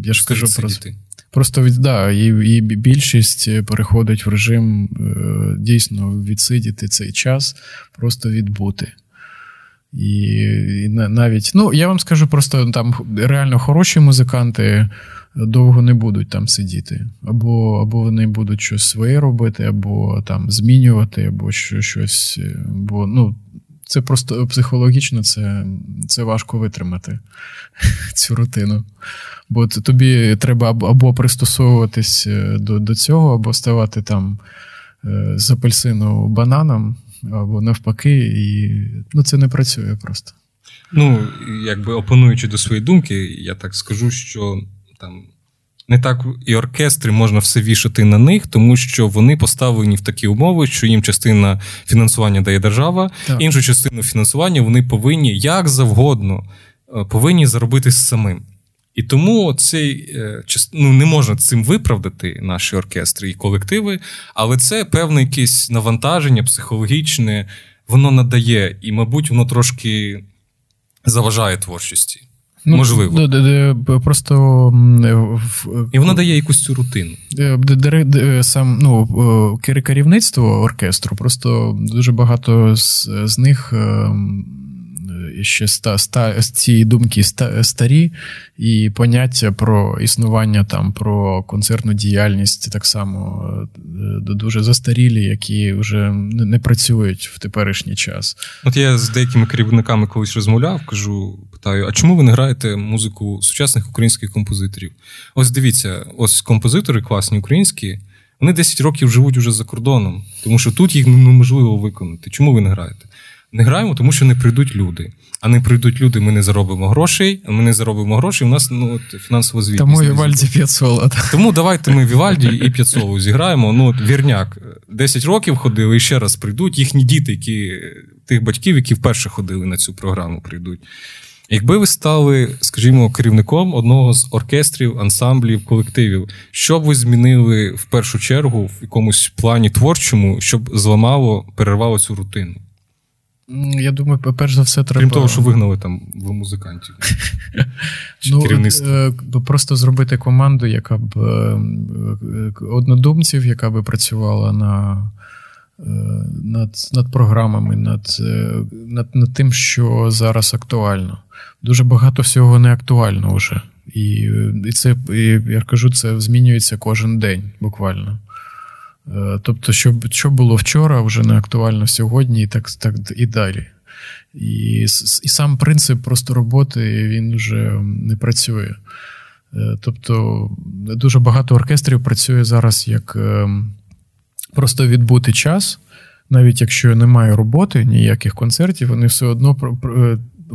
Я ж скажу просто. Просто від, да, і і більшість переходить в режим е, дійсно відсидіти цей час, просто відбути. І, і навіть, ну, я вам скажу, просто там реально хороші музиканти довго не будуть там сидіти. Або або вони будуть щось своє робити, або там змінювати, або щось. Бо ну, це просто психологічно це це важко витримати цю рутину. Бо тобі треба або пристосовуватись е, до до цього, або ставати там е, з апельсину бананом, або навпаки, і ну, це не працює просто. Ну, якби опонуючи до своєї думки, я так скажу, що там не так і оркестри можна все вішати на них, тому що вони поставлені в такі умови, що їм частина фінансування дає держава, так. іншу частину фінансування вони повинні як завгодно е, повинні заробити самим. І тому цей е, ну, не можна цим виправдати наші оркестри і колективи, але це певне якесь навантаження психологічне, воно надає, і, мабуть, воно трошки заважає творчості. Ну, Можливо. Просто І воно дає якусь цю рутину. Сам ну, керівництво оркестру, просто дуже багато з, з них ем, ще ста, ста, ці думки старі, і поняття про існування там, про концертну діяльність так само е, дуже застарілі, які вже не працюють в теперішній час. От я з деякими керівниками колись розмовляв, кажу, питаю: а чому ви не граєте музику сучасних українських композиторів? Ось дивіться, ось композитори класні українські. Вони 10 років живуть уже за кордоном, тому що тут їх неможливо виконати. Чому ви не граєте? Не граємо, тому що не прийдуть люди. А не прийдуть люди, ми не заробимо грошей, ми не заробимо грошей, у нас ну, от, фінансова звітність. Тому Вівальді П'яцола. Тому давайте ми Вівальді і П'яцолу зіграємо. Ну, от, Вірняк 10 років ходили і ще раз прийдуть. Їхні діти, які тих батьків, які вперше ходили на цю програму, прийдуть. Якби ви стали, скажімо, керівником одного з оркестрів, ансамблів, колективів, що б ви змінили в першу чергу в якомусь плані творчому, щоб зламало, перервало цю рутину? Я думаю, перш за все, треба. Крім того, що вигнали там в музикантів. Чи ну, керівництво. Е, просто зробити команду, яка б е, однодумців, яка би працювала на. Е, над над програмами, над, над над, тим, що зараз актуально. Дуже багато всього не актуально вже. І і це, і, я кажу, це змінюється кожен день буквально. Е, тобто, що що було вчора, вже не актуально сьогодні, і так так і далі. І і сам принцип просто роботи він вже не працює. Е, тобто, дуже багато оркестрів працює зараз як е, просто відбути час, навіть якщо немає роботи, ніяких концертів, вони все одно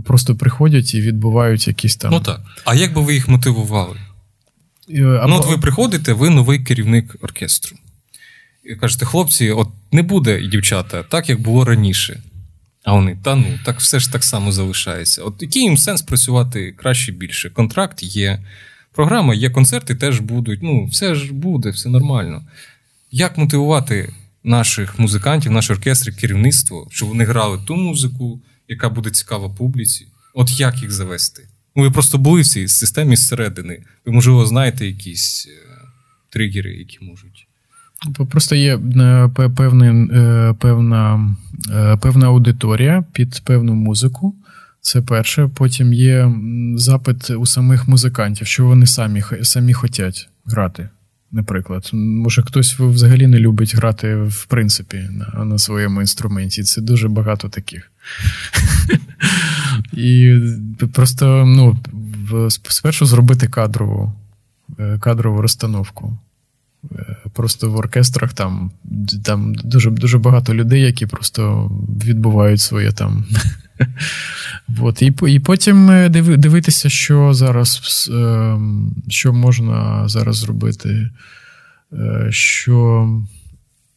просто приходять і відбувають якісь там. Ну так. А як би ви їх мотивували? Або... Ну, от ви приходите, ви новий керівник оркестру кажете, хлопці, от не буде і дівчата так, як було раніше. А вони, та ну, так все ж так само залишається. От який їм сенс працювати краще більше? Контракт є, програма є, концерти теж будуть. Ну, все ж буде, все нормально. Як мотивувати наших музикантів, наш оркестр, керівництво, щоб вони грали ту музику, яка буде цікава публіці? От як їх завести? Ну, ви просто були в цій системі зсередини. Ви, можливо, знаєте якісь е, тригери, які можуть. Просто є е, певний, е, певна е, певна аудиторія під певну музику. Це перше. Потім є запит у самих музикантів, що вони самі самі хочуть грати. Наприклад, може хтось взагалі не любить грати в принципі на на своєму інструменті. Це дуже багато таких. І просто ну, спершу зробити кадрову, кадрову розстановку. Е, просто в оркестрах там там дуже дуже багато людей, які просто відбувають своє там. От. І і потім е, дивитися, що зараз е, що можна зараз зробити, що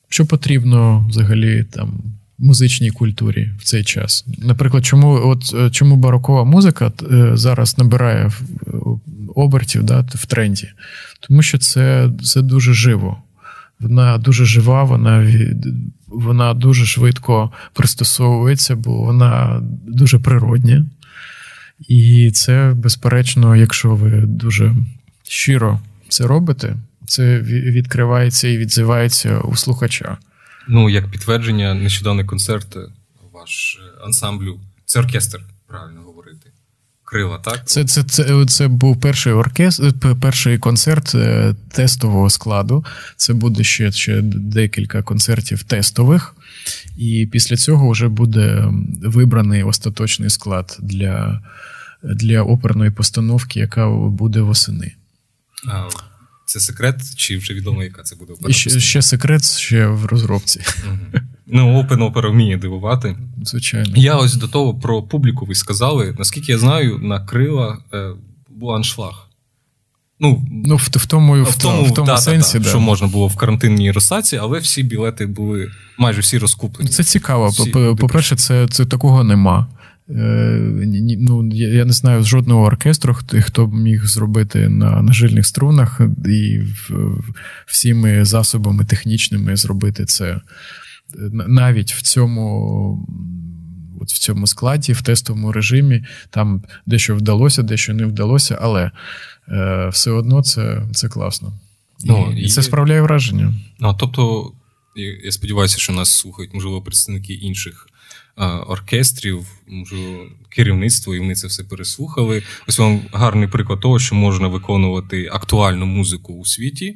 що потрібно взагалі там музичній культурі в цей час. Наприклад, чому от чому барокова музика зараз набирає обертів да, в тренді? Тому що це це дуже живо. Вона дуже жива, вона вона дуже швидко пристосовується, бо вона дуже природня. І це, безперечно, якщо ви дуже щиро це робите, це відкривається і відзивається у слухача. Ну, як підтвердження, нещодавний концерт ваш е, ансамблю. Це оркестр, правильно крила, так? Це це, це, це був перший оркестр, перший концерт е, тестового складу. Це буде ще, ще декілька концертів тестових. І після цього вже буде вибраний остаточний склад для для оперної постановки, яка буде восени. А, Це секрет, чи вже відомо, яка це буде опера? Ще, ще секрет ще в розробці. Угу. Ну, Open Opera вміє дивувати. Звичайно. Я ось до того про публіку ви сказали. Наскільки я знаю, на крила е, був аншлаг. Ну, ну в, в тому в тому, в тому да, сенсі, да, да, що можна було в карантинній розсаці, але всі білети були майже всі розкуплені. Це цікаво. Всі, По-перше, це це такого нема. Е, ну, Я не знаю жодного оркестру, хто міг зробити на на жильних струнах і всіми засобами технічними зробити це навіть в цьому от в цьому складі, в тестовому режимі, там дещо вдалося, дещо не вдалося, але е, все одно це це класно. Ну, І, і це справляє враження. Ну, Тобто, я сподіваюся, що нас слухають, можливо, представники інших. Е, оркестрів, можливо, керівництво, і вони це все переслухали. Ось вам гарний приклад того, що можна виконувати актуальну музику у світі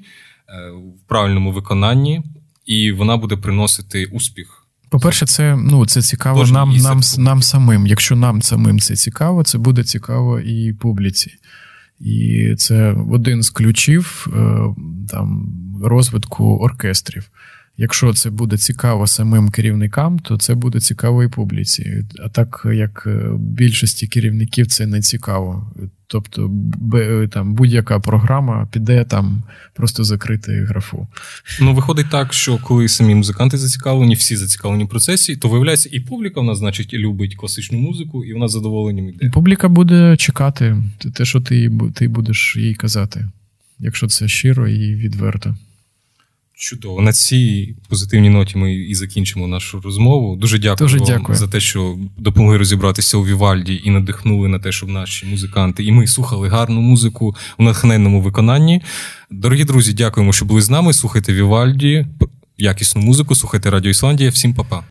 е, в правильному виконанні, і вона буде приносити успіх. По-перше, це ну це цікаво Кожен нам нам, нам самим. Якщо нам самим це цікаво, це буде цікаво і публіці. І це один з ключів е, там розвитку оркестрів. Якщо це буде цікаво самим керівникам, то це буде цікаво і публіці. А так як е, більшості керівників це не цікаво. Тобто, там будь-яка програма піде там просто закрити графу. Ну, виходить так, що коли самі музиканти зацікавлені, всі зацікавлені в процесі, то виявляється, і публіка в нас, значить, любить класичну музику, і вона задоволенням йде. Публіка буде чекати те, що ти ти будеш їй казати, якщо це щиро і відверто. Чудово. На цій позитивній ноті ми і закінчимо нашу розмову. Дуже дякую Дуже вам за те, що допомогли розібратися у Вівальді і надихнули на те, щоб наші музиканти і ми слухали гарну музику у натхненному виконанні. Дорогі друзі, дякуємо, що були з нами. Слухайте Вівальді, якісну музику, слухайте Радіо Ісландія. Всім па-па.